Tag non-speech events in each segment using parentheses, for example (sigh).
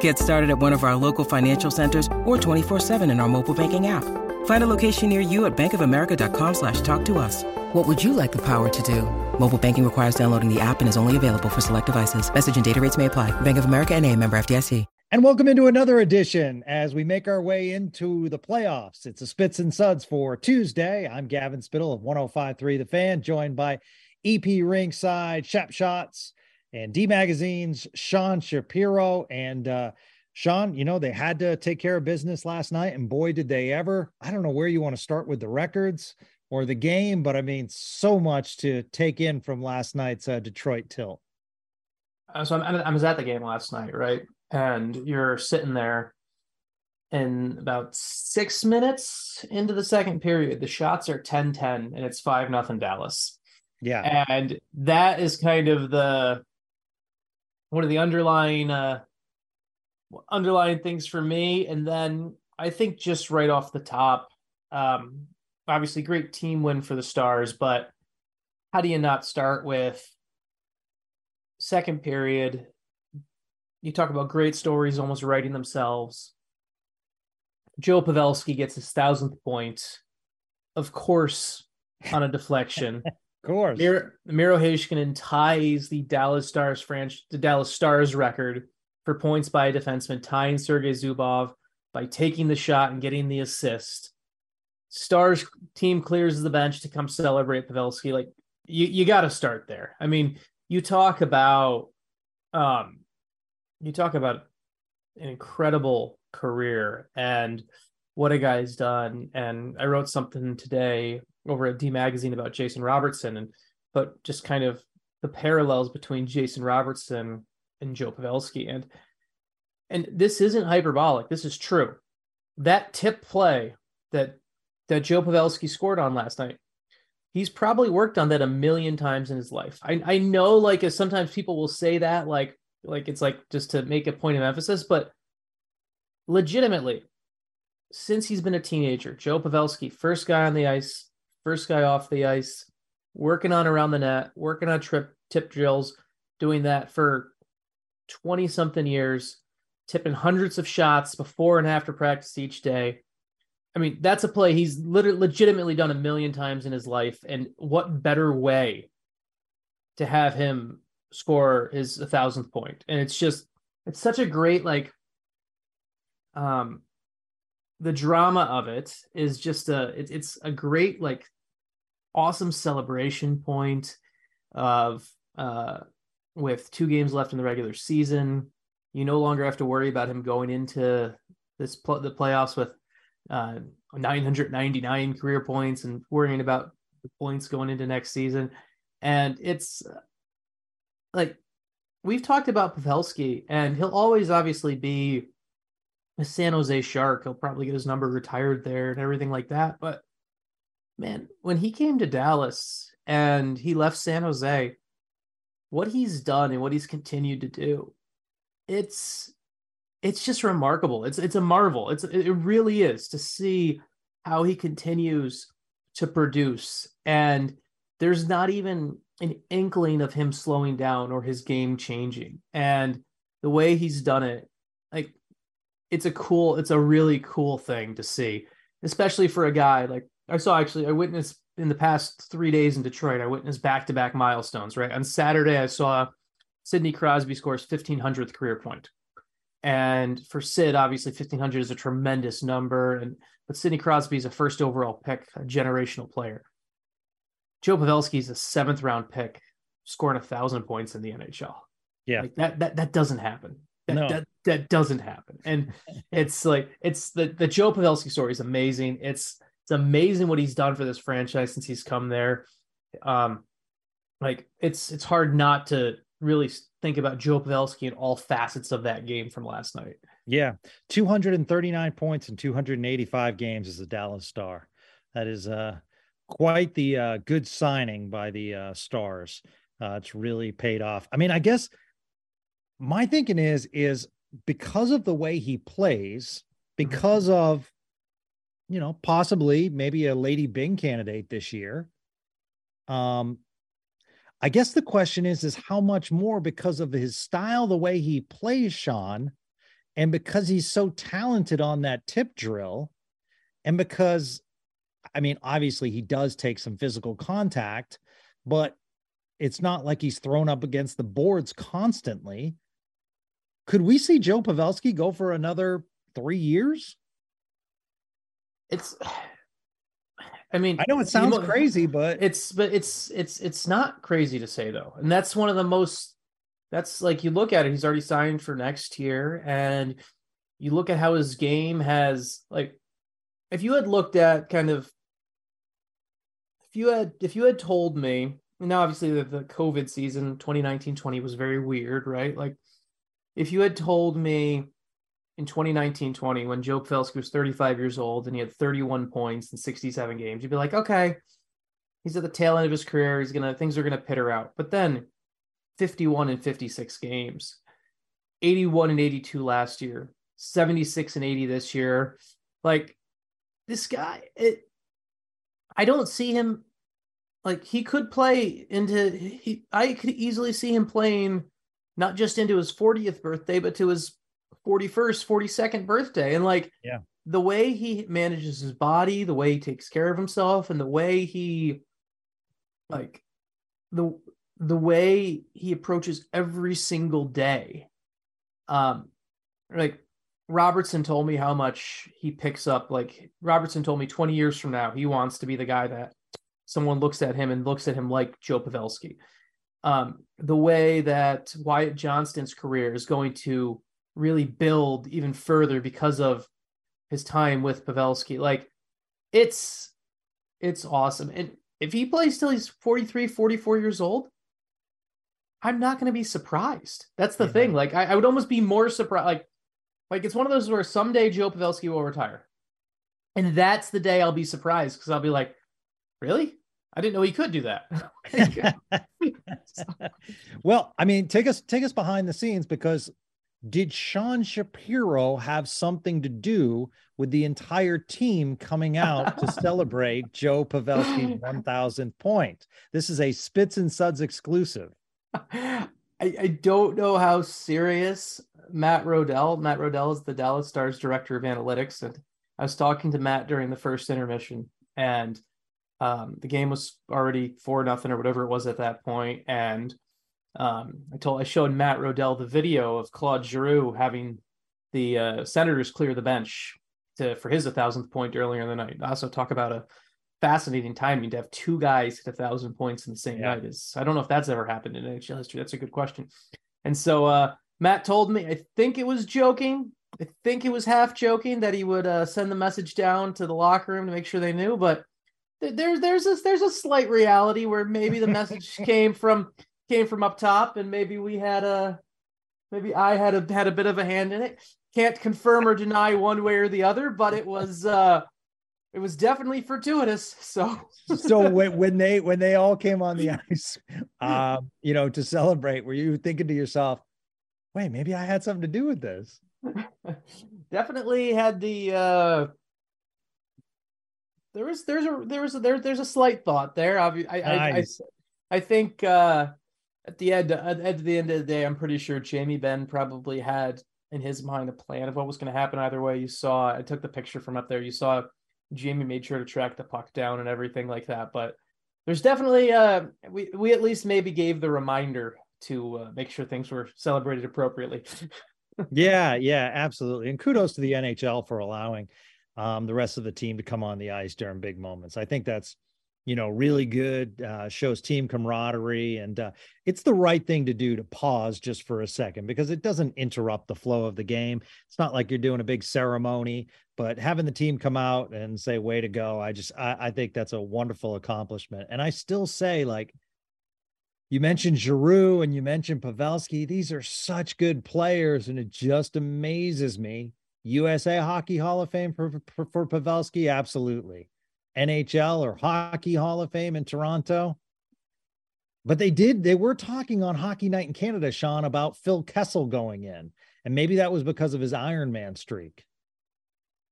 Get started at one of our local financial centers or 24-7 in our mobile banking app. Find a location near you at bankofamerica.com slash talk to us. What would you like the power to do? Mobile banking requires downloading the app and is only available for select devices. Message and data rates may apply. Bank of America and a member FDIC. And welcome into another edition as we make our way into the playoffs. It's the Spits and Suds for Tuesday. I'm Gavin Spittle of 105.3 The Fan, joined by EP Ringside, Shap Shots, and D Magazine's Sean Shapiro. And uh, Sean, you know, they had to take care of business last night, and boy, did they ever. I don't know where you want to start with the records or the game, but I mean, so much to take in from last night's uh, Detroit tilt. Uh, so I'm, I was at the game last night, right? And you're sitting there, and about six minutes into the second period, the shots are 10 10, and it's 5 nothing Dallas. Yeah. And that is kind of the one of the underlying uh underlying things for me. And then i think just right off the top um obviously great team win for the stars but how do you not start with second period? You talk about great stories almost writing themselves. Joe pavelski gets his thousandth point of course on a deflection (laughs) Of course. Mir- Miro Heiskanen ties the Dallas Stars French the Dallas Stars record for points by a defenseman, tying Sergei Zubov by taking the shot and getting the assist. Stars team clears the bench to come celebrate Pavelski. Like you, you got to start there. I mean, you talk about, um, you talk about an incredible career and what a guy's done. And I wrote something today over at D Magazine about Jason Robertson and but just kind of the parallels between Jason Robertson and Joe Pavelski. And and this isn't hyperbolic. This is true. That tip play that that Joe Pavelski scored on last night, he's probably worked on that a million times in his life. I, I know like as sometimes people will say that like like it's like just to make a point of emphasis, but legitimately, since he's been a teenager, Joe Pavelski, first guy on the ice, first guy off the ice, working on around the net, working on trip tip drills, doing that for 20 something years, tipping hundreds of shots before and after practice each day. I mean, that's a play he's literally legitimately done a million times in his life. And what better way to have him score his a thousandth point? And it's just, it's such a great, like, um, the drama of it is just a, it, it's a great, like, awesome celebration point of uh with two games left in the regular season you no longer have to worry about him going into this pl- the playoffs with uh 999 career points and worrying about the points going into next season. And it's like we've talked about Pavelski and he'll always obviously be a San Jose Shark. He'll probably get his number retired there and everything like that but man, when he came to Dallas and he left San Jose, what he's done and what he's continued to do, it's it's just remarkable. It's it's a marvel. It's it really is to see how he continues to produce and there's not even an inkling of him slowing down or his game changing. And the way he's done it, like it's a cool, it's a really cool thing to see, especially for a guy like I saw actually, I witnessed in the past three days in Detroit, I witnessed back to back milestones, right? On Saturday, I saw Sidney Crosby scores 1500th career point. And for Sid, obviously 1500 is a tremendous number. And but Sidney Crosby is a first overall pick, a generational player. Joe Pavelski is a seventh round pick, scoring a thousand points in the NHL. Yeah, like that that that doesn't happen. That, no. that that doesn't happen. And (laughs) it's like it's the the Joe Pavelski story is amazing. It's it's amazing what he's done for this franchise since he's come there. Um, like it's it's hard not to really think about Joe Pavelski and all facets of that game from last night. Yeah, 239 points in 285 games as a Dallas Star. That is uh quite the uh, good signing by the uh, Stars. Uh, it's really paid off. I mean, I guess my thinking is is because of the way he plays, because mm-hmm. of you know possibly maybe a Lady Byng candidate this year. Um, I guess the question is is how much more because of his style, the way he plays, Sean, and because he's so talented on that tip drill, and because I mean, obviously he does take some physical contact, but it's not like he's thrown up against the boards constantly. Could we see Joe Pavelski go for another three years? It's (sighs) I mean, I know it sounds crazy, but it's but it's it's it's not crazy to say though, and that's one of the most. That's like you look at it; he's already signed for next year, and you look at how his game has like. If you had looked at kind of if you had if you had told me now obviously the, the covid season 2019-20 was very weird right like if you had told me in 2019-20 when joe pavelski was 35 years old and he had 31 points in 67 games you'd be like okay he's at the tail end of his career. He's gonna things are gonna pitter out. But then 51 and 56 games 81 and 82 last year 76 and 80 this year. Like this guy it I don't see him like he could play into he I could easily see him playing not just into his 40th birthday but to his 41st 42nd birthday and like yeah the way he manages his body the way he takes care of himself and the way he like the the way he approaches every single day um like Robertson told me how much he picks up. Like Robertson told me 20 years from now, he wants to be the guy that someone looks at him and looks at him like Joe Pavelski. Um, the way that Wyatt Johnston's career is going to really build even further because of his time with Pavelski. Like it's it's awesome. And if he plays till he's 43, 44 years old, I'm not going to be surprised. That's the yeah. thing. Like I, I would almost be more surprised. Like like it's one of those where someday Joe Pavelski will retire. And that's the day I'll be surprised because I'll be like, really? I didn't know he could do that. (laughs) (laughs) well, I mean, take us take us behind the scenes because did Sean Shapiro have something to do with the entire team coming out to (laughs) celebrate Joe Pavelski's (laughs) 1000th point? This is a Spits and Suds exclusive. I, I don't know how serious Matt Rodell. Matt Rodell is the Dallas Stars director of analytics, and I was talking to Matt during the first intermission, and um, the game was already four nothing or whatever it was at that point, and um, I told I showed Matt Rodell the video of Claude Giroux having the uh, Senators clear the bench to for his a thousandth point earlier in the night. I also talk about a fascinating timing to have two guys hit a thousand points in the same yeah. night. Is I don't know if that's ever happened in NHL history. That's a good question. And so uh, Matt told me, I think it was joking. I think it was half joking that he would uh, send the message down to the locker room to make sure they knew. But there's there's a there's a slight reality where maybe the message (laughs) came from came from up top, and maybe we had a maybe I had a had a bit of a hand in it. Can't confirm or deny one way or the other, but it was uh it was definitely fortuitous. So so (laughs) when, when they when they all came on the ice, um, you know, to celebrate, were you thinking to yourself, wait, maybe I had something to do with this. (laughs) Definitely had the uh there was there's a there was a, there there's a slight thought there. I I, nice. I, I, I think uh at the end at the end of the day, I'm pretty sure Jamie Benn probably had in his mind a plan of what was going to happen either way. You saw I took the picture from up there. You saw Jamie made sure to track the puck down and everything like that. But there's definitely uh we we at least maybe gave the reminder to uh, make sure things were celebrated appropriately. (laughs) yeah, yeah, absolutely. And kudos to the NHL for allowing um, the rest of the team to come on the ice during big moments. I think that's, you know, really good, uh, shows team camaraderie. And uh, it's the right thing to do to pause just for a second because it doesn't interrupt the flow of the game. It's not like you're doing a big ceremony, but having the team come out and say, way to go, I just, I, I think that's a wonderful accomplishment. And I still say, like, you mentioned Giroux and you mentioned Pavelski. These are such good players, and it just amazes me. USA Hockey Hall of Fame for, for, for Pavelski, absolutely. NHL or Hockey Hall of Fame in Toronto. But they did, they were talking on Hockey Night in Canada, Sean, about Phil Kessel going in. And maybe that was because of his Iron Man streak.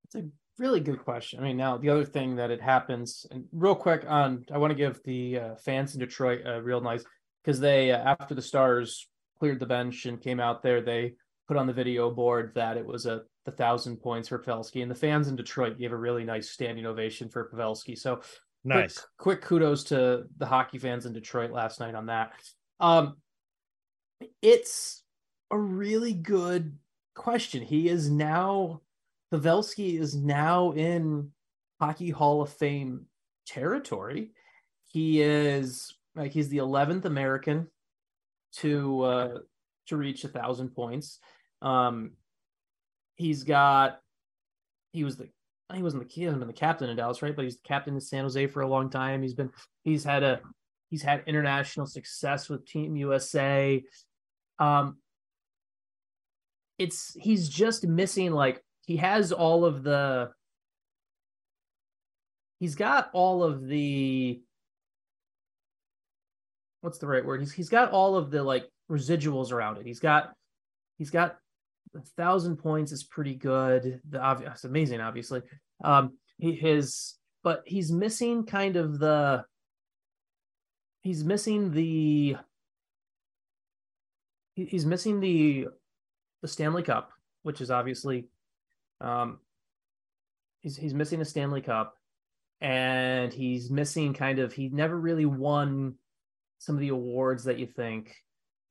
It's a really good question. I mean, now the other thing that it happens, and real quick on, I want to give the uh, fans in Detroit a real nice because they, uh, after the Stars cleared the bench and came out there, they put on the video board that it was a the thousand points for Pavelski, and the fans in Detroit gave a really nice standing ovation for Pavelski. So nice, quick, quick kudos to the hockey fans in Detroit last night on that. Um, it's a really good question. He is now Pavelski is now in Hockey Hall of Fame territory. He is like he's the 11th American to uh to reach a thousand points. Um he's got he was the he wasn't the he hasn't been the captain in Dallas, right? But he's the captain in San Jose for a long time. He's been he's had a he's had international success with Team USA. Um it's he's just missing like he has all of the he's got all of the what's the right word? He's he's got all of the like residuals around it. He's got he's got a thousand points is pretty good. The obvious, it's amazing, obviously. Um, he, his, but he's missing kind of the. He's missing the. He's missing the, the Stanley Cup, which is obviously, um, he's he's missing a Stanley Cup, and he's missing kind of he never really won some of the awards that you think.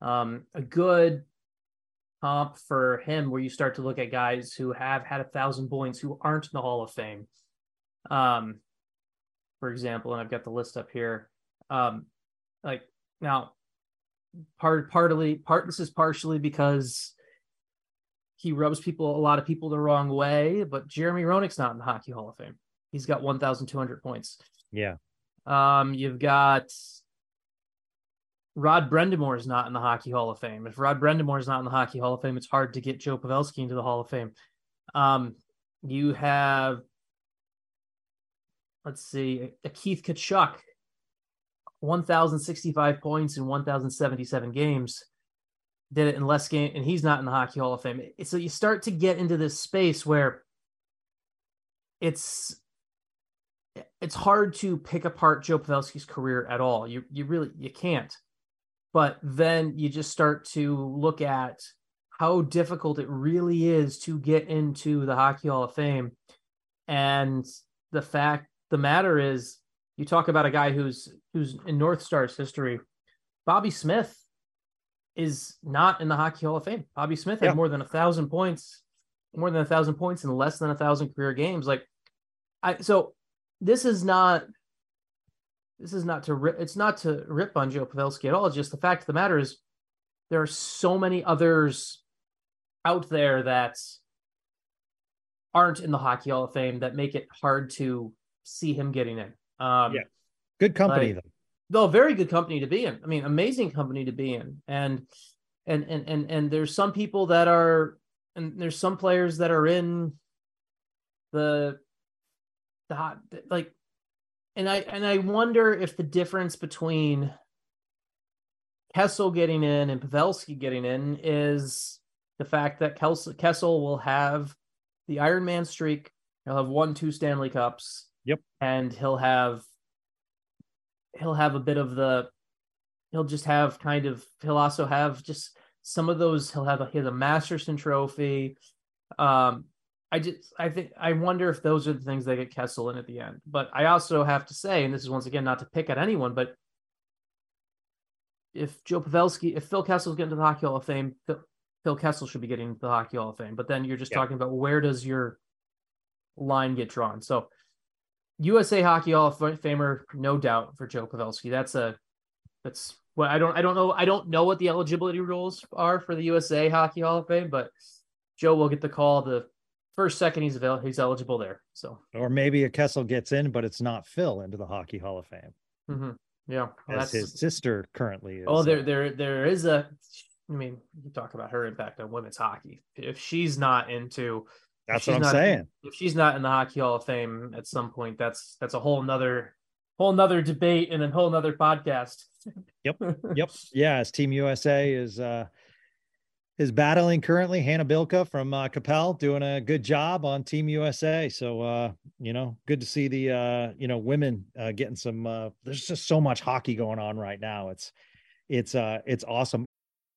Um, a good comp for him where you start to look at guys who have had a thousand points who aren't in the Hall of Fame. Um, for example, and I've got the list up here. Um, like now, part partly part this is partially because he rubs people a lot of people the wrong way, but Jeremy Roenick's not in the Hockey Hall of Fame. He's got 1,200 points. Yeah. Um, you've got Rod Brind'Amour is not in the Hockey Hall of Fame. If Rod Brind'Amour is not in the Hockey Hall of Fame, it's hard to get Joe Pavelski into the Hall of Fame. Um, you have, let's see, a Keith Tkachuk, 1,065 points in 1,077 games. Did it in less game, and he's not in the Hockey Hall of Fame. So you start to get into this space where it's it's hard to pick apart Joe Pavelski's career at all. You you really you can't but then you just start to look at how difficult it really is to get into the Hockey Hall of Fame. And the fact the matter is you talk about a guy who's who's in North Star's history. Bobby Smith is not in the Hockey Hall of Fame. Bobby Smith had yeah. more than a thousand points, more than a thousand points in less than a thousand career games. Like I so this is not this is not to rip, it's not to rip on Joe Pavelski at all. It's just the fact of the matter is there are so many others out there that aren't in the Hockey Hall of Fame that make it hard to see him getting in. Um, yeah, good company like, though. Though very good company to be in. I mean, amazing company to be in. And and and and and there's some people that are and there's some players that are in the the hot like and I and I wonder if the difference between Kessel getting in and Pavelski getting in is the fact that Kessel will have the Iron Man streak. He'll have won two Stanley Cups. Yep. And he'll have he'll have a bit of the he'll just have kind of he'll also have just some of those he'll have a, he has a Masterton trophy. Um I just I think I wonder if those are the things that get Kessel in at the end. But I also have to say, and this is once again not to pick at anyone, but if Joe Pavelski, if Phil Kessel's getting to the Hockey Hall of Fame, Phil, Phil Kessel should be getting to the Hockey Hall of Fame. But then you're just yeah. talking about where does your line get drawn? So USA Hockey Hall of Famer, no doubt for Joe Pavelski. That's a that's what I don't I don't know I don't know what the eligibility rules are for the USA Hockey Hall of Fame, but Joe will get the call the first second he's available he's eligible there. So or maybe a Kessel gets in, but it's not Phil into the Hockey Hall of Fame. Mm-hmm. Yeah, well, as his sister currently is. Oh, there there there is a. I mean, you talk about her impact on women's hockey. If she's not into that's what I'm not, saying. If she's not in the Hockey Hall of Fame at some point, that's that's a whole nother whole nother debate and a whole nother podcast. Yep. (laughs) Yep. yeah. As Team USA is uh is battling currently Hannah Bilka from uh, Coppell doing a good job on Team USA. So uh, you know, good to see the uh, you know, women uh getting some uh there's just so much hockey going on right now. It's it's uh it's awesome.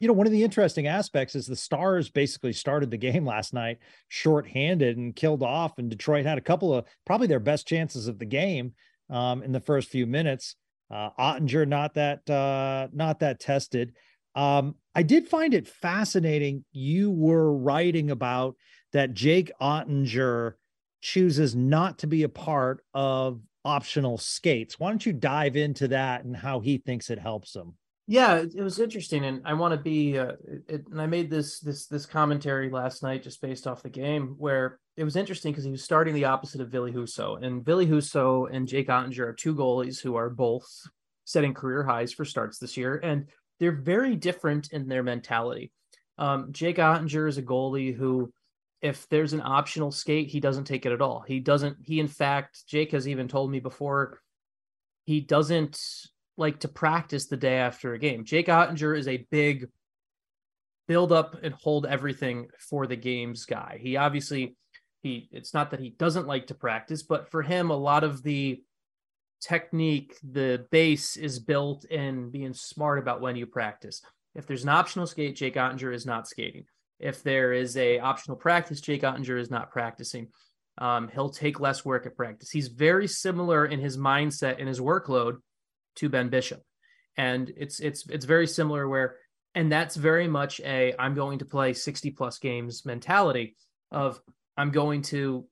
you know, one of the interesting aspects is the Stars basically started the game last night shorthanded and killed off, and Detroit had a couple of probably their best chances of the game um, in the first few minutes. Uh, Oettinger not that uh, not that tested. Um, I did find it fascinating. You were writing about that Jake Oettinger chooses not to be a part of optional skates. Why don't you dive into that and how he thinks it helps him? Yeah it, was interesting and i want to be uh, it, and i made this this this commentary last night just based off the game where it was interesting because he was starting the opposite of Ville Husso and Ville Husso and Jake Oettinger are two goalies who are both setting career highs for starts this year and they're very different in their mentality. Um, Jake Oettinger is a goalie who if there's an optional skate he doesn't take it at all. He doesn't he in fact Jake has even told me before he doesn't like to practice the day after a game. Jake Oettinger is a big build up and hold everything for the games guy. He obviously he it's not that he doesn't like to practice, but for him a lot of the technique, the base is built in being smart about when you practice. If there's an optional skate, Jake Oettinger is not skating. If there is a optional practice, Jake Oettinger is not practicing. Um, he'll take less work at practice. He's very similar in his mindset and his workload to Ben Bishop. And it's it's it's very similar where and that's very much a I'm going to play 60 plus games mentality of I'm going to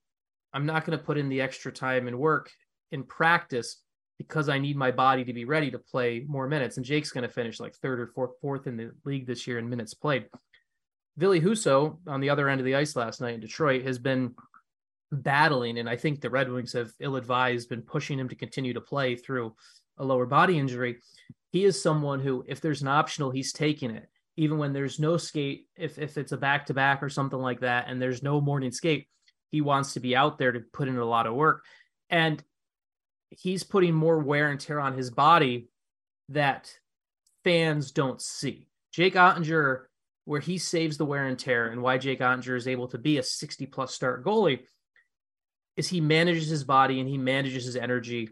I'm not going to put in the extra time and work in practice because I need my body to be ready to play more minutes. And Jake's going to finish like third or fourth, fourth in the league this year in minutes played. Ville Husso on the other end of the ice last night in Detroit has been battling, and I think the Red Wings have ill-advised been pushing him to continue to play through a lower body injury, he is someone who, if there's an optional, he's taking it. Even when there's no skate, if if it's a back to back or something like that, and there's no morning skate, he wants to be out there to put in a lot of work. And he's putting more wear and tear on his body that fans don't see. Jake Oettinger, where he saves the wear and tear, and why Jake Oettinger is able to be a 60 plus start goalie, is he manages his body and he manages his energy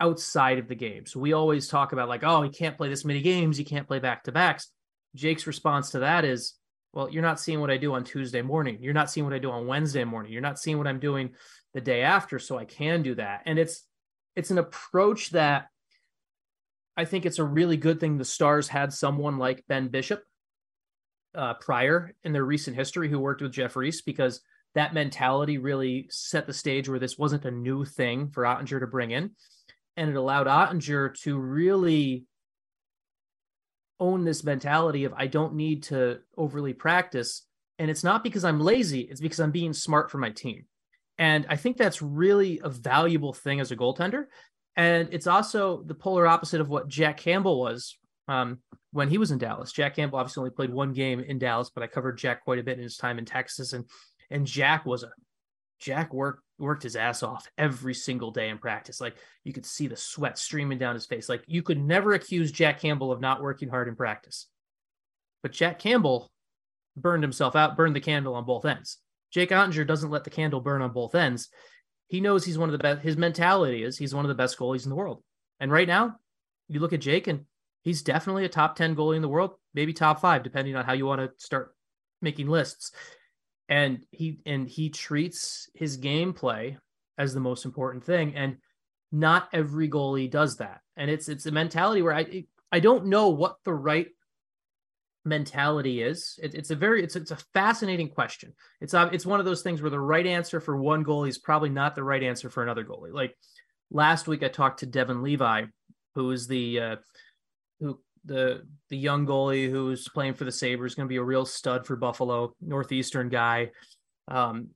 outside of the game. So we always talk about like, oh, he can't play this many games, he can't play back to backs. Jake's response to that is, well, you're not seeing what I do on Tuesday morning. You're not seeing what I do on Wednesday morning. You're not seeing what I'm doing the day after, so I can do that. And it's it's an approach that I think it's a really good thing the Stars had someone like Ben Bishop uh, prior in their recent history who worked with Jeff Reese because that mentality really set the stage where this wasn't a new thing for Oettinger to bring in and it allowed Oettinger to really own this mentality of I don't need to overly practice. And it's not because I'm lazy, it's because I'm being smart for my team. And I think that's really a valuable thing as a goaltender. And it's also the polar opposite of what Jack Campbell was um, when he was in Dallas. Jack Campbell obviously only played one game in Dallas, but I covered Jack quite a bit in his time in Texas. And and Jack was a Jack worked worked his ass off every single day in practice. Like you could see the sweat streaming down his face. Like you could never accuse Jack Campbell of not working hard in practice. But Jack Campbell burned himself out, burned the candle on both ends. Jake Oettinger doesn't let the candle burn on both ends. he knows he's one of the best. His mentality is he's one of the best goalies in the world. And right now, you look at Jake, and he's definitely a top 10 goalie in the world, maybe top five, depending on how you want to start making lists. And he and he treats his gameplay as the most important thing. And not every goalie does that. And it's it's a mentality where I I don't know what the right mentality is. It, it's a very it's it's a fascinating question. It's it's one of those things where the right answer for one goalie is probably not the right answer for another goalie. Like last week, I talked to Devon Levi, who is the uh, who the the young goalie who's playing for the Sabres, going to be a real stud for Buffalo, northeastern guy. Um,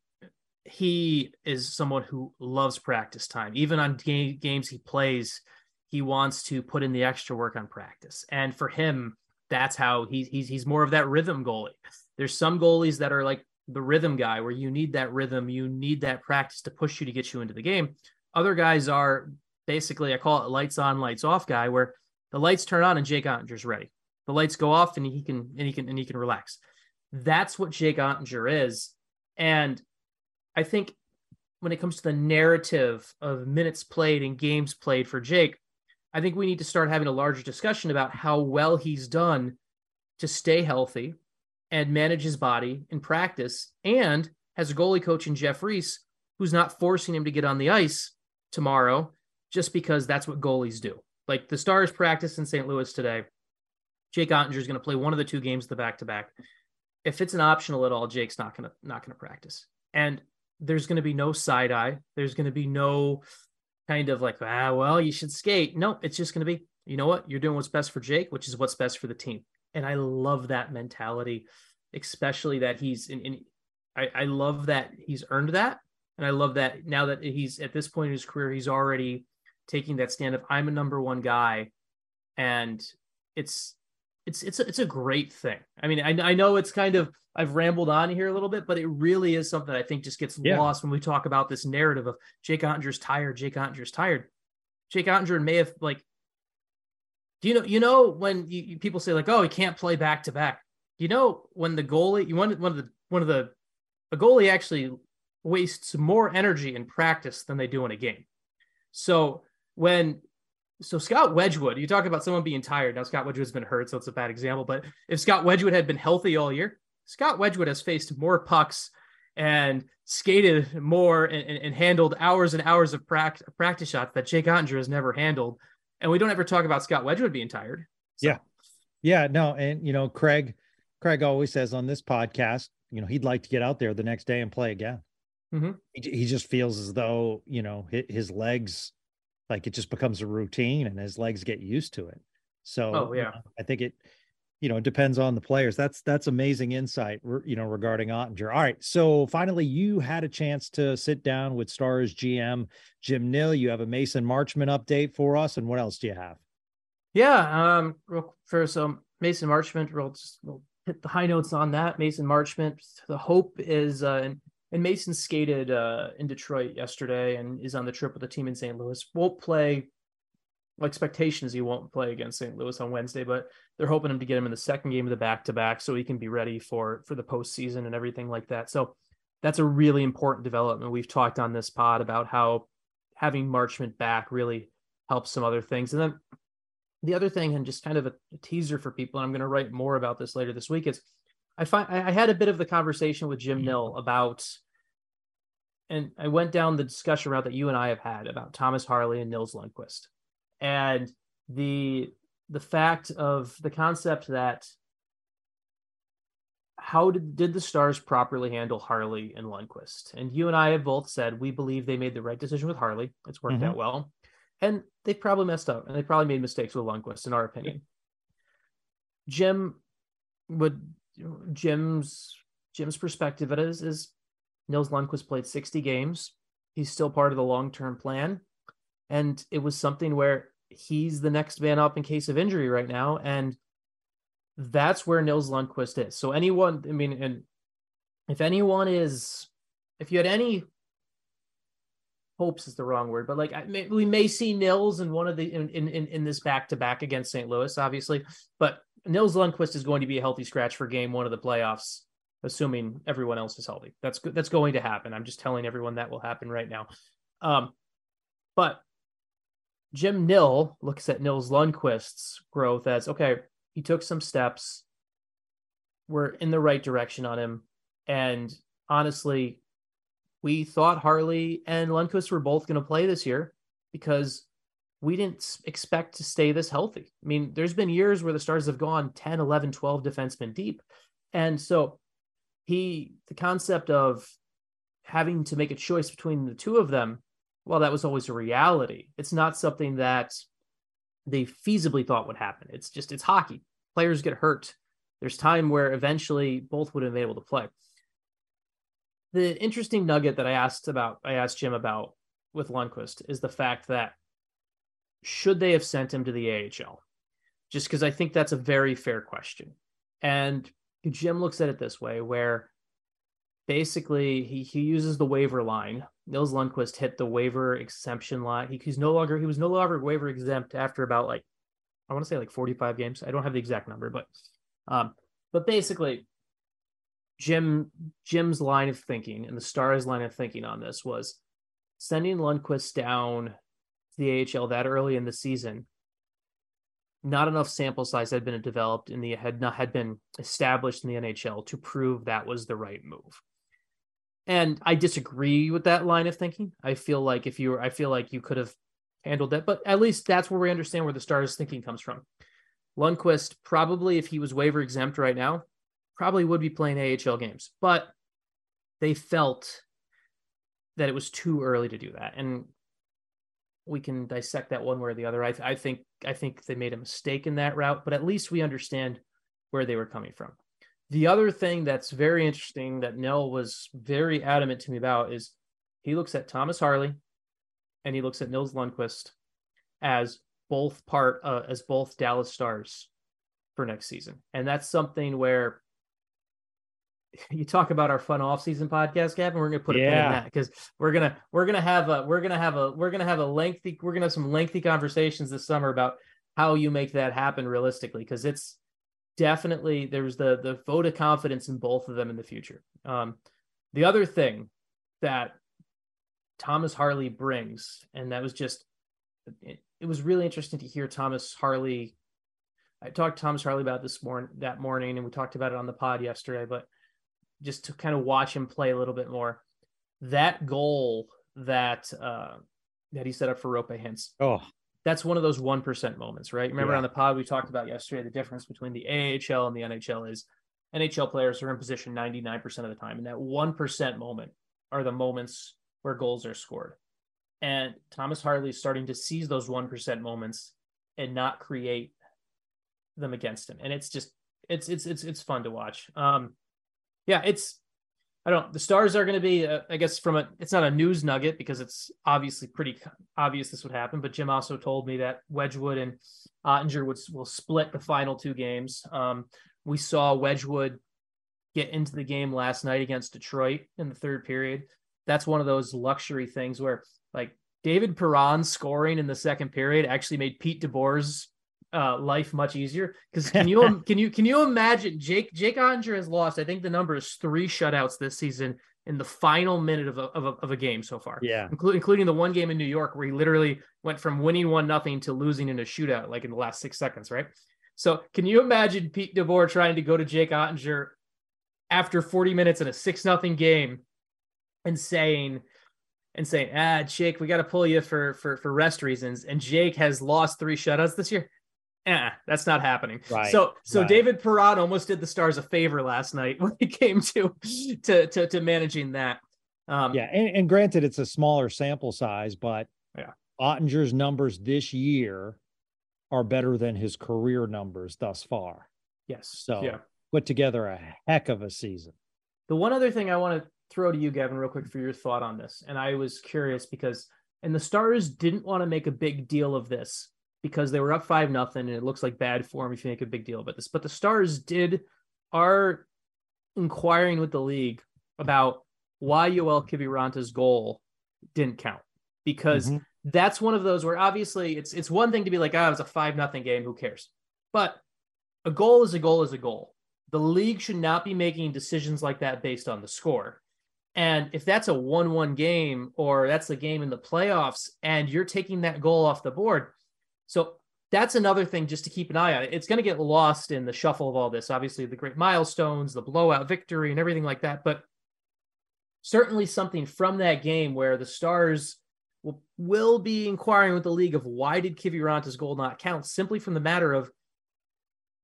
he is someone who loves practice time. Even on ga- games he plays, he wants to put in the extra work on practice. And for him, that's how he's he's he's more of that rhythm goalie. There's some goalies that are like the rhythm guy where you need that rhythm, you need that practice to push you to get you into the game. Other guys are basically I call it lights on, lights off guy where the lights turn on and Jake Oettinger's ready. The lights go off and he can and he can and he can relax. That's what Jake Oettinger is. And I think when it comes to the narrative of minutes played and games played for Jake, I think we need to start having a larger discussion about how well he's done to stay healthy and manage his body in practice and has a goalie coach in Jeff Reese who's not forcing him to get on the ice tomorrow just because that's what goalies do. Like the Stars practice in St. Louis today. Jake Oettinger is going to play one of the two games the back to back. If it's an optional at all, Jake's not going to not going to practice. And there's going to be no side eye. There's going to be no kind of like, ah, well, you should skate. No, it's just going to be, you know what? You're doing what's best for Jake, which is what's best for the team. And I love that mentality, especially that he's in, in I, I love that he's earned that. And I love that now that he's at this point in his career, he's already taking that stand of I'm a number one guy. And it's it's it's a, it's a great thing. I mean, I, I know it's kind of I've rambled on here a little bit, but it really is something I think just gets yeah. lost when we talk about this narrative of Jake Oettinger's tired, Jake Oettinger's tired. Jake Oettinger may have like, do you know you know when you, you, people say like, oh, he can't play back to back. You know when the goalie, you want one of the one of the a goalie actually wastes more energy in practice than they do in a game. So when so Scott Wedgewood, you talk about someone being tired. Now Scott Wedgewood's been hurt, so it's a bad example. But if Scott Wedgewood had been healthy all year, Scott Wedgewood has faced more pucks and skated more and, and, and handled hours and hours of practice, practice shots that Jake Oettinger has never handled. And we don't ever talk about Scott Wedgewood being tired. So. Yeah. Yeah. No. And, you know, Craig, Craig always says on this podcast, you know, he'd like to get out there the next day and play again. Mm-hmm. He, he just feels as though, you know, his legs like it just becomes a routine and his legs get used to it. So oh, yeah. I think it, you know, it depends on the players. That's that's amazing insight, you know, regarding Oettinger. All right, so finally, you had a chance to sit down with Stars GM Jim Nill. You have a Mason Marchment update for us, and what else do you have? Yeah, um, real first, um, Mason Marchment. We'll just we'll hit the high notes on that. Mason Marchment. The hope is, uh, and Mason skated uh, in Detroit yesterday and is on the trip with the team in St. Louis. Won't play. Expectations he won't play against St. Louis on Wednesday, but they're hoping him to get him in the second game of the back to back so he can be ready for for the postseason and everything like that. So that's a really important development. We've talked on this pod about how having Marchment back really helps some other things. And then the other thing, and just kind of a, a teaser for people, and I'm going to write more about this later this week, is I find I had a bit of the conversation with Jim Nill about, and I went down the discussion route that you and I have had about Thomas Harley and Nils Lundkvist, and the the fact of the concept that how did, did the stars properly handle Harley and Lundkvist? And you and I have both said we believe they made the right decision with Harley. It's worked mm-hmm. out well. And they probably messed up and they probably made mistakes with Lundkvist, in our opinion. Jim would Jim's Jim's perspective it is is Nils Lundkvist played 60 games. He's still part of the long-term plan. And it was something where he's the next man up in case of injury right now. And that's where Nils Lundkvist is. So anyone, I mean, and if anyone is, if you had any hopes is the wrong word, but like may, we may see Nils in one of the in in in this back to back against St. Louis, obviously. But Nils Lundkvist is going to be a healthy scratch for game one of the playoffs, assuming everyone else is healthy. That's that's going to happen. I'm just telling everyone that will happen right now. Um, but Jim Nill looks at Nils Lundkvist's growth as okay, he took some steps. We're in the right direction on him. And honestly, we thought Harley and Lundkvist were both going to play this year because we didn't expect to stay this healthy. I mean, there's been years where the Stars have gone 10, 11, 12 defensemen deep. And so he, the concept of having to make a choice between the two of them, well, that was always a reality. It's not something that they feasibly thought would happen. It's just, it's hockey. Players get hurt. There's time where eventually both would have been able to play. The interesting nugget that I asked about, I asked Jim about with Lundkvist is the fact that should they have sent him to the AHL? Just because I think that's a very fair question. And Jim looks at it this way, where basically he, he uses the waiver line. Nils Lundkvist hit the waiver exemption line. He, he's no longer he was no longer waiver exempt after about like I want to say like 45 games. I don't have the exact number, but um, but basically Jim Jim's line of thinking and the Stars line of thinking on this was sending Lundkvist down to the AHL that early in the season, not enough sample size had been developed in the had not had been established in the NHL to prove that was the right move. And I disagree with that line of thinking. I feel like if you were, I feel like you could have handled that, but at least that's where we understand where the Stars thinking comes from. Lundkvist probably, if he was waiver exempt right now, probably would be playing AHL games, but they felt that it was too early to do that. And we can dissect that one way or the other. I, I think I think they made a mistake in that route, but at least we understand where they were coming from. The other thing that's very interesting that Nill was very adamant to me about is he looks at Thomas Harley and he looks at Nils Lundkvist as both part uh, as both Dallas Stars for next season, and that's something where you talk about our fun off-season podcast, Gavin. We're gonna put a yeah. pin in that because we're gonna we're gonna have a we're gonna have a we're gonna have a lengthy we're gonna have some lengthy conversations this summer about how you make that happen realistically because it's definitely there's the the vote of confidence in both of them in the future. Um, the other thing that Thomas Harley brings, and that was just it, it was really interesting to hear Thomas Harley. I talked to Thomas Harley about this morning that morning, and we talked about it on the pod yesterday, but just to kind of watch him play a little bit more. That goal that uh, that he set up for Roope Hintz. Oh, that's one of those one percent moments, right? Remember yeah. on the pod we talked about yesterday the difference between the AHL and the NHL is NHL players are in position 99% of the time, and that one percent moment are the moments where goals are scored. And Thomas Harley is starting to seize those one percent moments and not create them against him. And it's just it's it's it's it's fun to watch. Um, yeah, it's I don't. The stars are going to be, uh, I guess, from a. It's not a news nugget because it's obviously pretty obvious this would happen. But Jim also told me that Wedgewood and Oettinger would will split the final two games. Um, we saw Wedgewood get into the game last night against Detroit in the third period. That's one of those luxury things where, like, David Perron scoring in the second period actually made Pete DeBoer's uh, life much easier. Because (laughs) can you can you can you imagine Jake Jake Oettinger has lost? I think the number is three shutouts this season in the final minute of a, of a, of a game so far. Yeah, including including the one game in New York where he literally went from winning one nothing to losing in a shootout like in the last six seconds, right? So can you imagine Pete DeBoer trying to go to Jake Oettinger after 40 minutes in a six nothing game and saying and saying, ah, Jake, we got to pull you for for for rest reasons. And Jake has lost three shutouts this year eh, that's not happening. Right. So so right. David Perron almost did the Stars a favor last night (laughs) when it came to to to, to managing that. Um, yeah, and, and, granted, it's a smaller sample size, but yeah, Oettinger's numbers this year are better than his career numbers thus far. Yes. So yeah. put together a heck of a season. The one other thing I want to throw to you, Gavin, real quick for your thought on this, and I was curious because and the Stars didn't want to make a big deal of this because they were up five nothing, and it looks like bad form if you make a big deal about this. But the Stars did are inquiring with the league about why Joel Kiviranta's goal didn't count because mm-hmm. that's one of those where obviously it's it's one thing to be like, ah, oh, it's a five nothing game, who cares? But a goal is a goal is a goal. The league should not be making decisions like that based on the score. And if that's a 1 1 game or that's the game in the playoffs and you're taking that goal off the board. So that's another thing just to keep an eye on. It's going to get lost in the shuffle of all this. Obviously, the great milestones, the blowout victory, and everything like that. But certainly something from that game where the Stars will, will be inquiring with the league of why did Kiviranta's goal not count? Simply from the matter of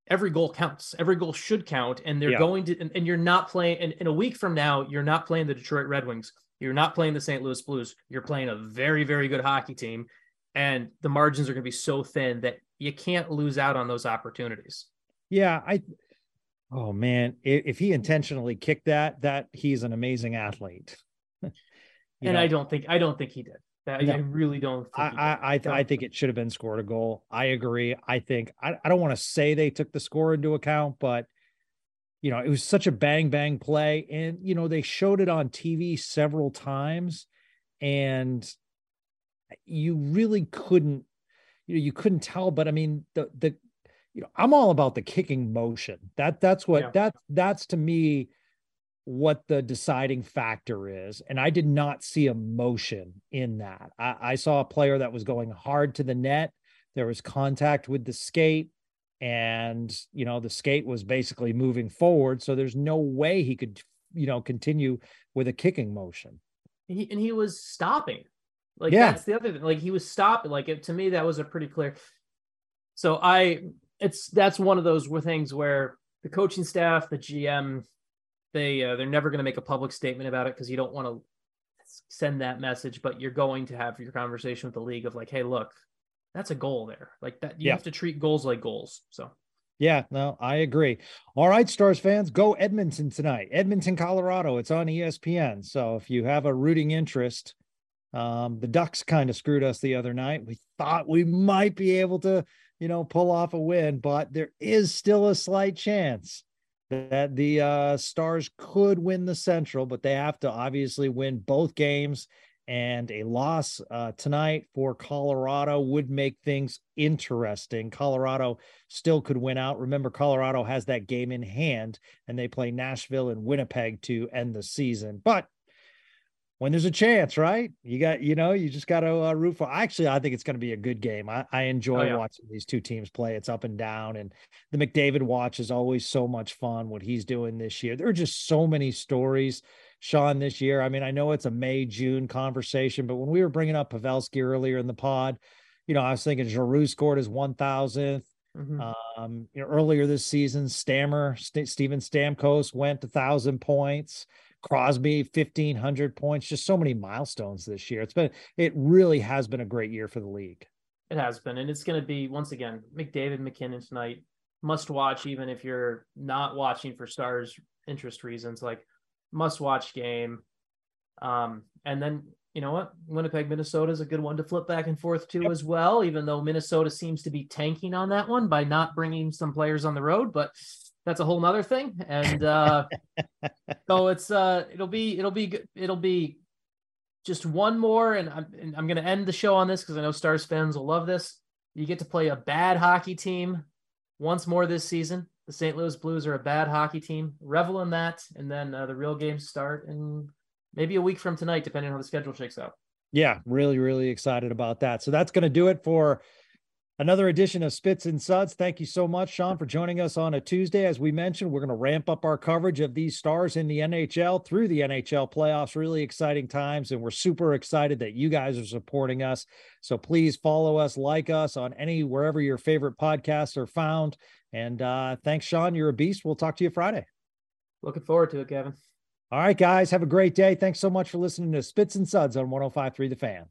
every goal counts. Every goal should count, and they're yeah. going to. And, and, you're not playing. And in a week from now, you're not playing the Detroit Red Wings. You're not playing the St. Louis Blues. You're playing a very, very good hockey team, and the margins are going to be so thin that you can't lose out on those opportunities. Yeah, I. Oh man, if he intentionally kicked that, that he's an amazing athlete. (laughs) and know? I don't think I don't think he did. I, no. I really don't. I I, I, I, think it should have been scored a goal. I agree. I think I, I don't want to say they took the score into account, but you know it was such a bang bang play, and you know they showed it on TV several times, and you really couldn't you know you couldn't tell. But I mean the the you know I'm all about the kicking motion. That that's what yeah. that that's to me what the deciding factor is. And I did not see a motion in that. I, I, saw a player that was going hard to the net. There was contact with the skate, and you know, the skate was basically moving forward. So there's no way he could, you know, continue with a kicking motion. He, and he was stopping. Like yeah. that's the other thing. Like he was stopping. Like it, to me, that was a pretty clear. So I it's that's one of those things where the coaching staff, the GM, they uh, they're never going to make a public statement about it because you don't want to send that message but you're going to have your conversation with the league of like hey look that's a goal there like that you yeah. have to treat goals like goals so yeah, no, I agree. All right, Stars fans, go Edmonton tonight. Edmonton, Colorado. It's on ESPN. So if you have a rooting interest, um, the Ducks kind of screwed us the other night. We thought we might be able to, you know, pull off a win, but there is still a slight chance that the uh, Stars could win the Central, but they have to obviously win both games. And a loss uh, tonight for Colorado would make things interesting. Colorado still could win out. Remember, Colorado has that game in hand, and they play Nashville and Winnipeg to end the season. But when there's a chance, right? You got, you know, you just got to uh, root for. Actually, I think it's going to be a good game. I, I enjoy oh, yeah. watching these two teams play. It's up and down, and the McDavid watch is always so much fun. What he's doing this year, there are just so many stories, Sean, this year. I mean, I know it's a May June conversation, but when we were bringing up Pavelski earlier in the pod, you know, I was thinking Giroux scored his one thousandth. Mm-hmm. Um, you know, earlier this season, Stammer, St- Steven Stamkos went a thousand points. Crosby, 1500 points, just so many milestones this year. It's been, it really has been a great year for the league. It has been. And it's going to be, once again, McDavid, MacKinnon tonight, must watch, even if you're not watching for stars interest reasons, like must watch game. Um, and then, you know what? Winnipeg, Minnesota is a good one to flip back and forth to yep. as well, even though Minnesota seems to be tanking on that one by not bringing some players on the road. But that's a whole nother thing. And (laughs) uh, so it's uh, it'll be it'll be it'll be just one more, and I'm and I'm gonna end the show on this because I know Stars fans will love this. You get to play a bad hockey team once more this season. The St. Louis Blues are a bad hockey team. Revel in that, and then uh, the real games start in maybe a week from tonight, depending on how the schedule shakes out. Yeah, really, really excited about that. So that's going to do it for Another edition of Spits and Suds. Thank you so much, Sean, for joining us on a Tuesday. As we mentioned, we're going to ramp up our coverage of these stars in the NHL through the NHL playoffs. Really exciting times, and we're super excited that you guys are supporting us. So please follow us, like us on any wherever your favorite podcasts are found. And uh, thanks, Sean. You're a beast. We'll talk to you Friday. Looking forward to it, Gavin. All right, guys. Have a great day. Thanks so much for listening to Spits and Suds on 1053 The Fan.